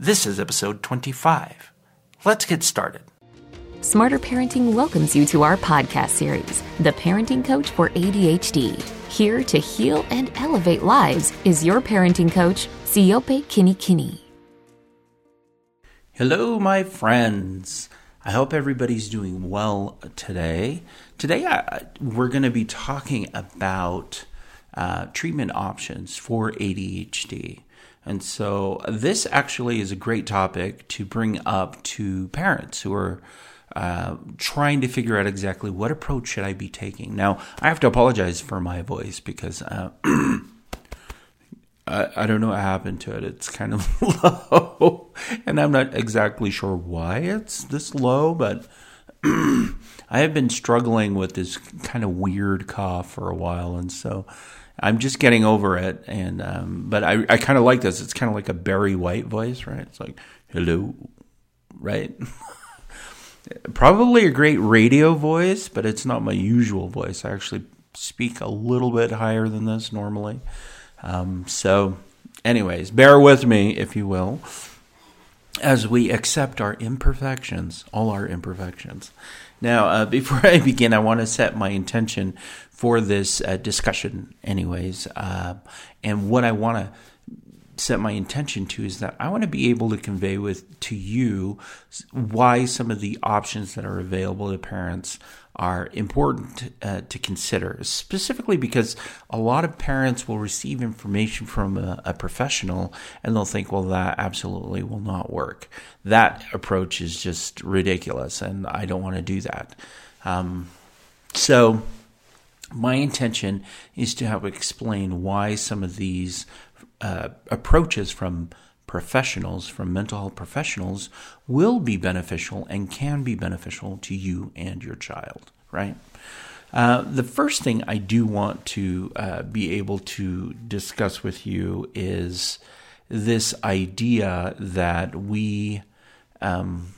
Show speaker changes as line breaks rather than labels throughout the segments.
This is episode 25. Let's get started.
Smarter Parenting welcomes you to our podcast series, The Parenting Coach for ADHD. Here to heal and elevate lives is your parenting coach, Siope Kinikini.
Hello, my friends. I hope everybody's doing well today. Today, I, we're going to be talking about uh, treatment options for ADHD. And so, this actually is a great topic to bring up to parents who are uh, trying to figure out exactly what approach should I be taking. Now, I have to apologize for my voice because uh, I, I, don't know what happened to it. It's kind of low, and I'm not exactly sure why it's this low, but I have been struggling with this kind of weird cough for a while, and so I'm just getting over it, and um, but I I kind of like this. It's kind of like a Barry White voice, right? It's like hello, right? Probably a great radio voice, but it's not my usual voice. I actually speak a little bit higher than this normally. Um, so, anyways, bear with me, if you will, as we accept our imperfections, all our imperfections. Now, uh, before I begin, I want to set my intention for this uh, discussion, anyways. Uh, and what I want to set my intention to is that I want to be able to convey with to you why some of the options that are available to parents are important uh, to consider, specifically because a lot of parents will receive information from a, a, professional and they'll think, well, that absolutely will not work. That approach is just ridiculous, and I don't want to do that. Um, so, my intention is to help explain why some of these uh, approaches from professionals, from mental health professionals, will be beneficial and can be beneficial to you and your child, right? Uh, the first thing I do want to uh, be able to discuss with you is this idea that we um,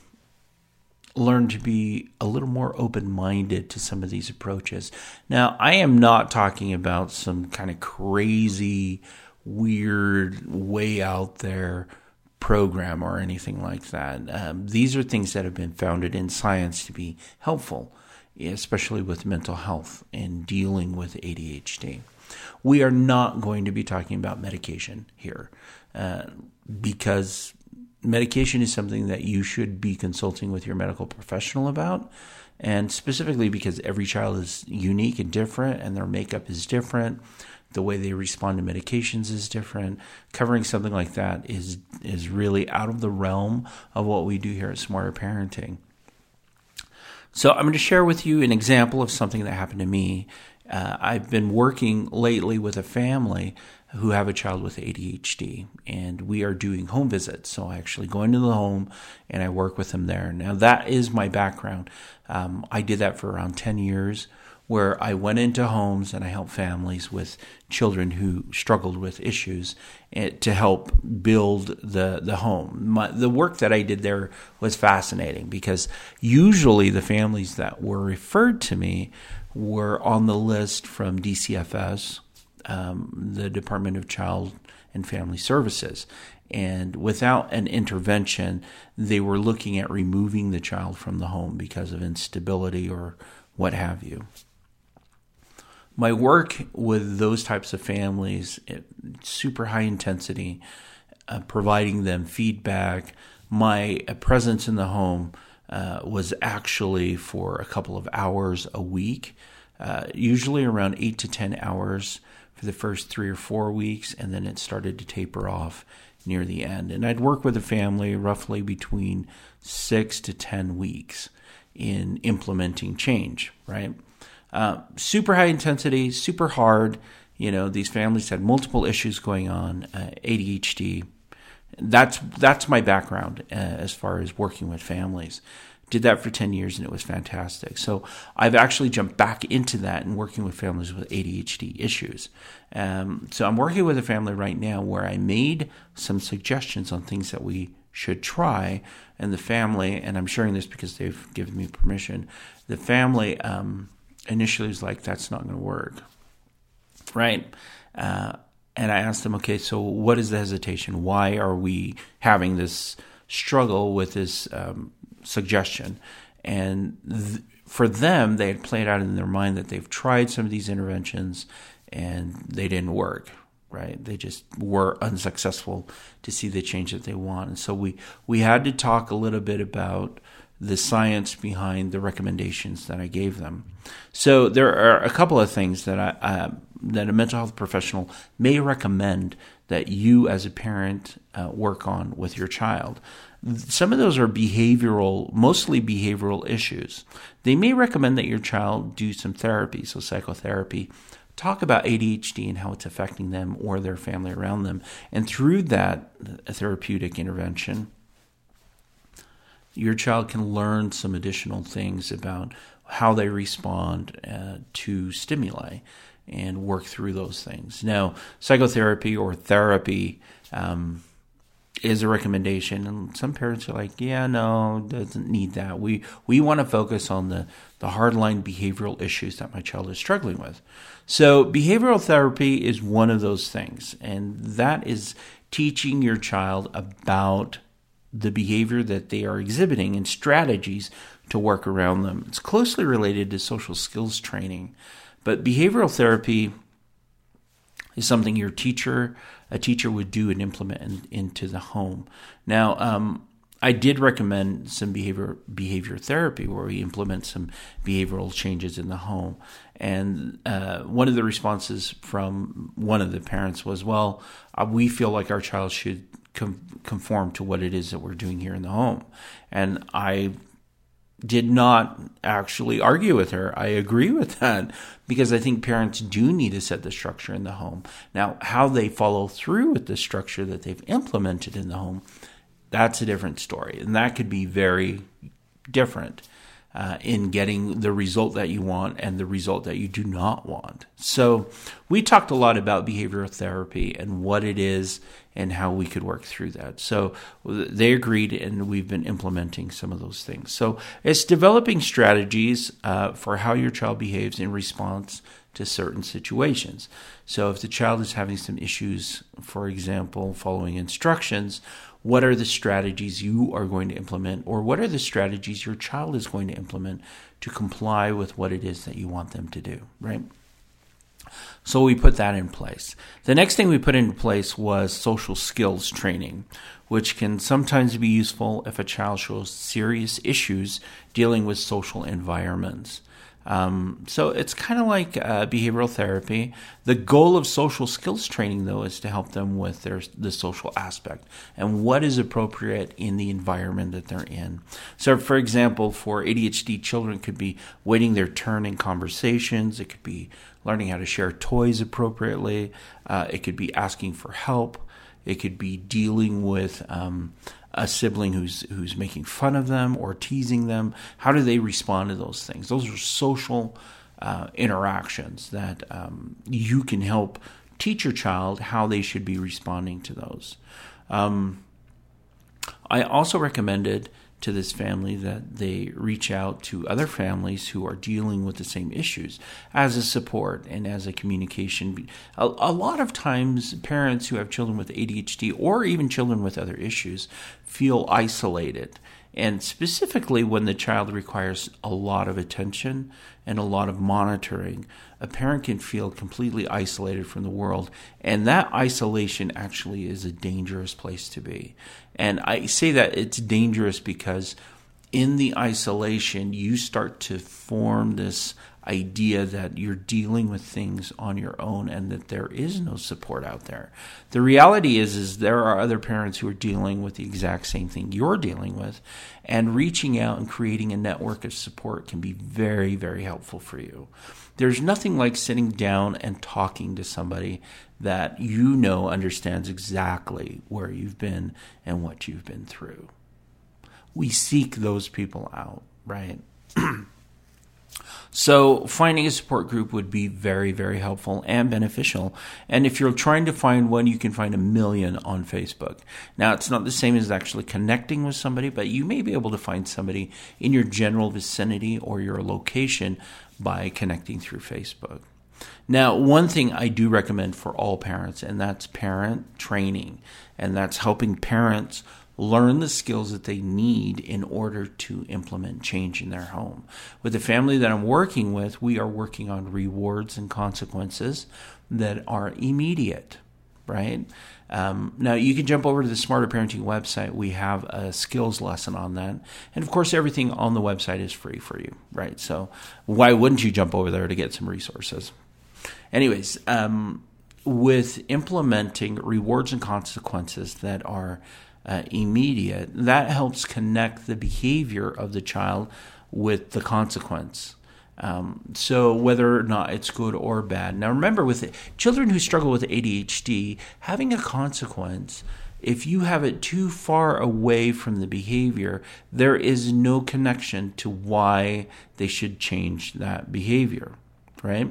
learn to be a little more open minded to some of these approaches. Now, I am not talking about some kind of crazy, weird, way out there program or anything like that. Um, these are things that have been founded in science to be helpful, especially with mental health and dealing with ADHD. We are not going to be talking about medication here uh, because medication is something that you should be consulting with your medical professional about. And specifically because every child is unique and different, and their makeup is different, the way they respond to medications is different. Covering something like that is is really out of the realm of what we do here at Smarter Parenting. So I'm going to share with you an example of something that happened to me. Uh, I've been working lately with a family who have a child with ADHD, and we are doing home visits. So I actually go into the home and I work with them there. Now, that is my background. Um, I did that for around 10 years, where I went into homes and I helped families with children who struggled with issues eh, to help build the, the home. My, the work that I did there was fascinating because usually the families that were referred to me were on the list from DCFS um, the Department of Child and Family Services. And without an intervention, they were looking at removing the child from the home because of instability or what have you. My work with those types of families, super high intensity, uh, providing them feedback. My presence in the home uh, was actually for a couple of hours a week, uh, usually around eight to 10 hours for the first three or four weeks, and then it started to taper off near the end. And I'd work with a family roughly between six to 10 weeks in implementing change, right? Uh, super high intensity, super hard. You know, these families had multiple issues going on, uh, ADHD. That's that's my background uh, as far as working with families did that for 10 years and it was fantastic. So I've actually jumped back into that and working with families with ADHD issues. Um, so I'm working with a family right now where I made some suggestions on things that we should try. And the family, and I'm sharing this because they've given me permission, the family um, initially was like, that's not going to work. Right? Uh, and I asked them, okay, so what is the hesitation? Why are we having this struggle with this um, suggestion? And th- for them, they had played out in their mind that they've tried some of these interventions and they didn't work, right? They just were unsuccessful to see the change that they want. And so we, we had to talk a little bit about the science behind the recommendations that I gave them. So there are a couple of things that I, uh, that a mental health professional may recommend that you as a parent uh, work on with your child. Some of those are behavioral, mostly behavioral issues. They may recommend that your child do some therapy, so psychotherapy. Talk about ADHD and how it's affecting them or their family around them. And through that therapeutic intervention, your child can learn some additional things about how they respond uh, to stimuli and work through those things. Now, psychotherapy or therapy um, is a recommendation, and some parents are like, "Yeah, no, doesn't need that." We we want to focus on the the hardline behavioral issues that my child is struggling with. So, behavioral therapy is one of those things, and that is teaching your child about the behavior that they are exhibiting and strategies to work around them. It's closely related to social skills training, but behavioral therapy is something your teacher, a teacher would do and implement in, into the home. Now, um, I did recommend some behavior behavior therapy where we implement some behavioral changes in the home. And uh, one of the responses from one of the parents was, "Well, uh, we feel like our child should com- conform to what it is that we're doing here in the home. And I did not actually argue with her. I agree with that because I think parents do need to set the structure in the home. Now, how they follow through with the structure that they've implemented in the home, that's a different story. And that could be very different uh, in getting the result that you want and the result that you do not want. So, we talked a lot about behavioral therapy and what it is and how we could work through that. So, they agreed, and we've been implementing some of those things. So, it's developing strategies uh, for how your child behaves in response to certain situations. So, if the child is having some issues, for example, following instructions, what are the strategies you are going to implement, or what are the strategies your child is going to implement to comply with what it is that you want them to do, right? So we put that in place. The next thing we put into place was social skills training, which can sometimes be useful if a child shows serious issues dealing with social environments. Um, so it's kind of like uh, behavioral therapy. The goal of social skills training, though, is to help them with their the social aspect and what is appropriate in the environment that they're in. So, for example, for ADHD children, it could be waiting their turn in conversations. It could be learning how to share toys appropriately. Uh, it could be asking for help. It could be dealing with um, a sibling who's who's making fun of them or teasing them? How do they respond to those things? Those are social uh, interactions that um, you can help teach your child how they should be responding to those. Um, I also recommended to this family that they reach out to other families who are dealing with the same issues as a support and as a communication. A, a, lot of times, parents who have children with ADHD or even children with other issues feel isolated. And specifically, when the child requires a lot of attention and a lot of monitoring, a parent can feel completely isolated from the world. And that isolation actually is a dangerous place to be. And I say that it's dangerous because in the isolation, you start to form this idea that you're dealing with things on your own and that there is no support out there. The reality is is there are other parents who are dealing with the exact same thing you're dealing with and reaching out and creating a network of support can be very very helpful for you. There's nothing like sitting down and talking to somebody that you know understands exactly where you've been and what you've been through. We seek those people out, right? So, finding a support group would be very, very helpful and beneficial. And if you're trying to find one, you can find a million on Facebook. Now, it's not the same as actually connecting with somebody, but you may be able to find somebody in your general vicinity or your location by connecting through Facebook. Now, one thing I do recommend for all parents, and that's parent training, and that's helping parents learn the skills that they need in order to implement change in their home. With the family that I'm working with, we are working on rewards and consequences that are immediate, right? Um, now, you can jump over to the Smarter Parenting website. We have a skills lesson on that. And of course, everything on the website is free for you, right? So, why wouldn't you jump over there to get some resources? Anyways, um, with implementing rewards and consequences that are uh, immediate, that helps connect the behavior of the child with the consequence. Um, so whether or not it's good or bad. Now remember, with it, children who struggle with ADHD, having a consequence, if you have it too far away from the behavior, there is no connection to why they should change that behavior, right?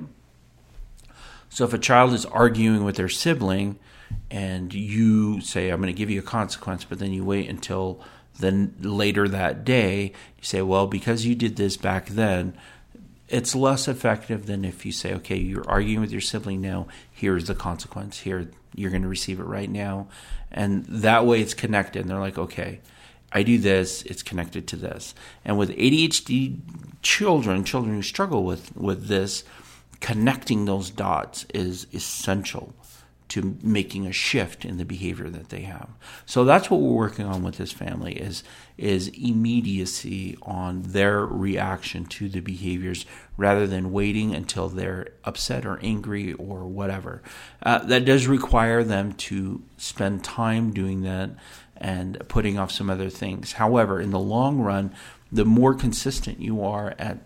So if a child is arguing with their sibling and you say, I'm going to give you a consequence, but then you wait until then later that day, you say, well, because you did this back then, it's less effective than if you say, okay, you're arguing with your sibling now, here's the consequence. Here, you're going to receive it right now. And that way it's connected. And they're like, okay, I do this, it's connected to this. And with ADHD children, children who struggle with, with this, connecting those dots is essential to making a shift in the behavior that they have. So that's what we're working on with this family is is immediacy on their reaction to the behaviors rather than waiting until they're upset or angry or whatever. Uh, that does require them to spend time doing that and putting off some other things. However, in the long run, the more consistent you are at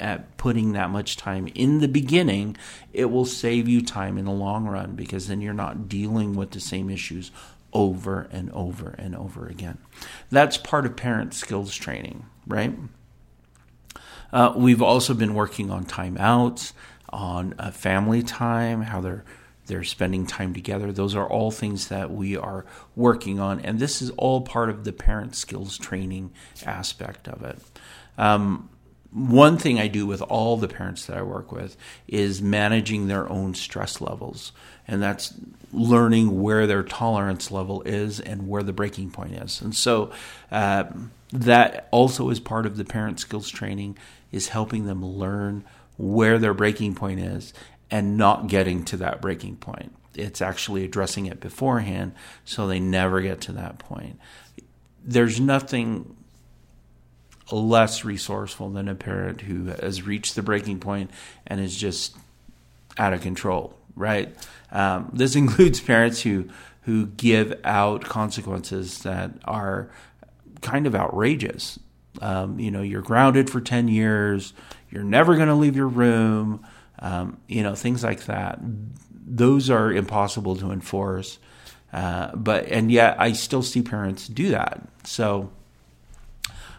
at putting that much time in the beginning, it will save you time in the long run because then you're not dealing with the same issues over and over and over again. That's part of parent skills training, right? Uh, we've also been working on timeouts, on uh, family time, how they're they're spending time together. Those are all things that we are working on, and this is all part of the parent skills training aspect of it. Um, one thing I do with all the parents that I work with is managing their own stress levels. And that's learning where their tolerance level is and where the breaking point is. And so uh, that also is part of the parent skills training is helping them learn where their breaking point is and not getting to that breaking point. It's actually addressing it beforehand so they never get to that point. There's nothing less resourceful than a parent who has reached the breaking point and is just out of control, right? Um, this includes parents who who give out consequences that are kind of outrageous. Um, you know, you're grounded for ten years. You're never going to leave your room. Um, you know, things like that. Those are impossible to enforce. Uh, but and yet, I still see parents do that. So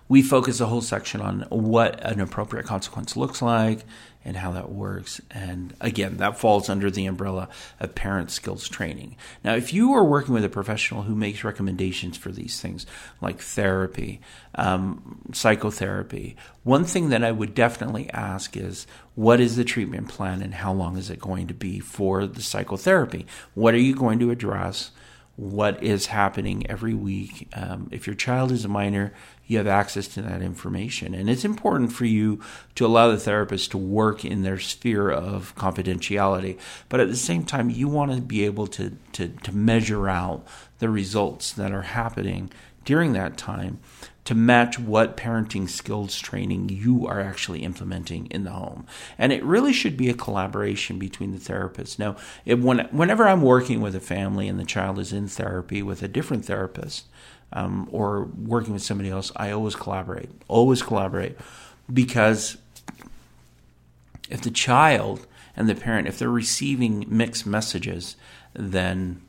we focus a whole section on what an appropriate consequence looks like and how that works. And again, that falls under the umbrella of parent skills training. Now, if you are working with a professional who makes recommendations for these things, like therapy, um, psychotherapy, one thing that I would definitely ask is what is the treatment plan and how long is it going to be for the psychotherapy? What are you going to address? what is happening every week. Um, if your child is a minor, you have access to that information. And it's important for you to allow the therapist to work in their sphere of confidentiality. But at the same time, you want to be able to, to, to measure out the results that are happening during that time to match what parenting skills training you are actually implementing in the home. And it really should be a collaboration between the therapists. Now, when, whenever I'm working with a family and the child is in therapy with a different therapist um, or working with somebody else, I always collaborate, always collaborate because if the child and the parent, if they're receiving mixed messages, then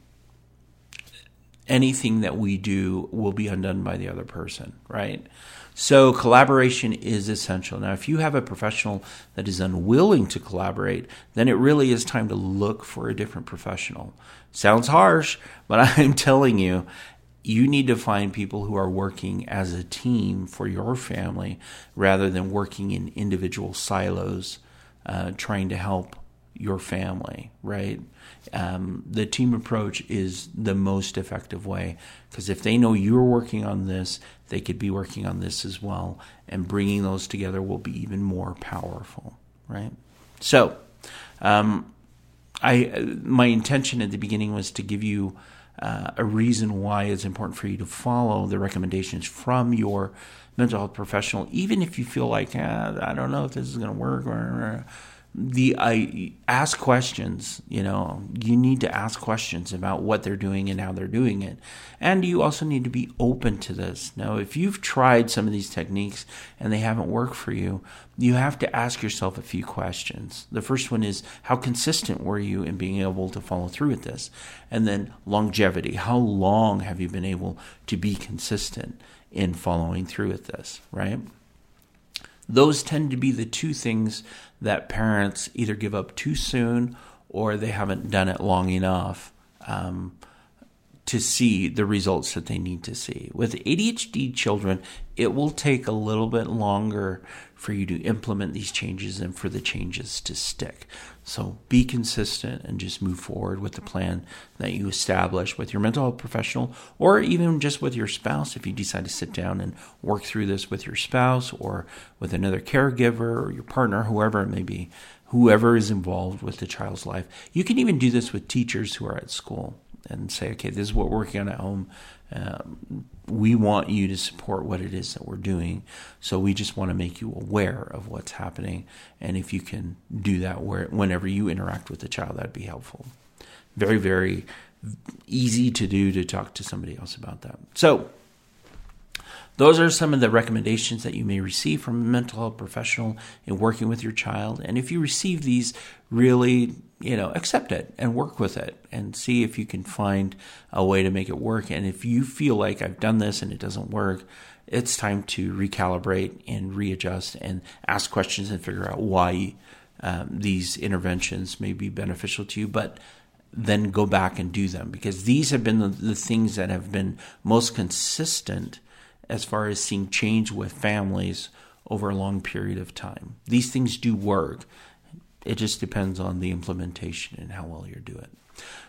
anything that we do will be undone by the other person, right? So collaboration is essential. Now, if you have a professional that is unwilling to collaborate, then it really is time to look for a different professional. Sounds harsh, but I'm telling you, you need to find people who are working as a team for your family rather than working in individual silos, uh, trying to help your family, right? Um, the team approach is the most effective way because if they know you're working on this, they could be working on this as well, and bringing those together will be even more powerful, right? So, um, I my intention at the beginning was to give you uh, a reason why it's important for you to follow the recommendations from your mental health professional, even if you feel like ah, I don't know if this is going to work. Or, the I ask questions. You know, you need to ask questions about what they're doing and how they're doing it, and you also need to be open to this. Now, if you've tried some of these techniques and they haven't worked for you, you have to ask yourself a few questions. The first one is how consistent were you in being able to follow through with this, and then longevity. How long have you been able to be consistent in following through with this? Right those tend to be the two things that parents either give up too soon or they haven't done it long enough um, to see the results that they need to see. With ADHD children, it will take a little bit longer for you to implement these changes and for the changes to stick. So be consistent and just move forward with the plan that you establish with your mental health professional or even just with your spouse if you decide to sit down and work through this with your spouse or with another caregiver or your partner, whoever it may be, whoever is involved with the child's life. You can even do this with teachers who are at school and say, okay, this is what we're working on at home. Um, we want you to support what it is that we're doing. So we just want to make you aware of what's happening. And if you can do that where, whenever you interact with the child, that'd be helpful. Very, very easy to do to talk to somebody else about that. So those are some of the recommendations that you may receive from a mental health professional in working with your child. And if you receive these, really, you know, accept it and work with it and see if you can find a way to make it work. And if you feel like I've done this and it doesn't work, it's time to recalibrate and readjust and ask questions and figure out why um, these interventions may be beneficial to you. But then go back and do them because these have been the, the things that have been most consistent as far as seeing change with families over a long period of time. These things do work. It just depends on the implementation and how well you're doing.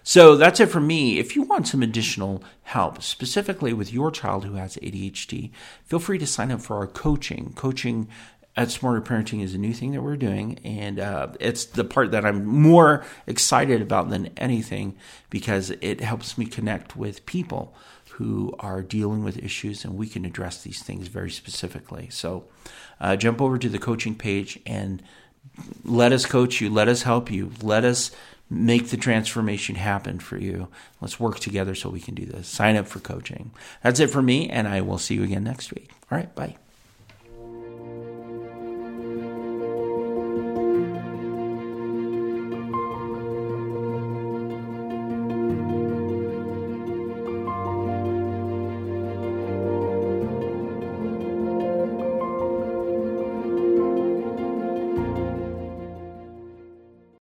So that's it for me. If you want some additional help, specifically with your child who has ADHD, feel free to sign up for our coaching. Coaching at Smarter Parenting is a new thing that we're doing, and uh, it's the part that I'm more excited about than anything because it helps me connect with people who are dealing with issues, and we can address these things very specifically. So, uh, jump over to the coaching page and let us coach you, let us help you, let us make the transformation happen for you. Let's work together so we can do this. Sign up for coaching. That's it for me, and I will see you again next week. All right, bye.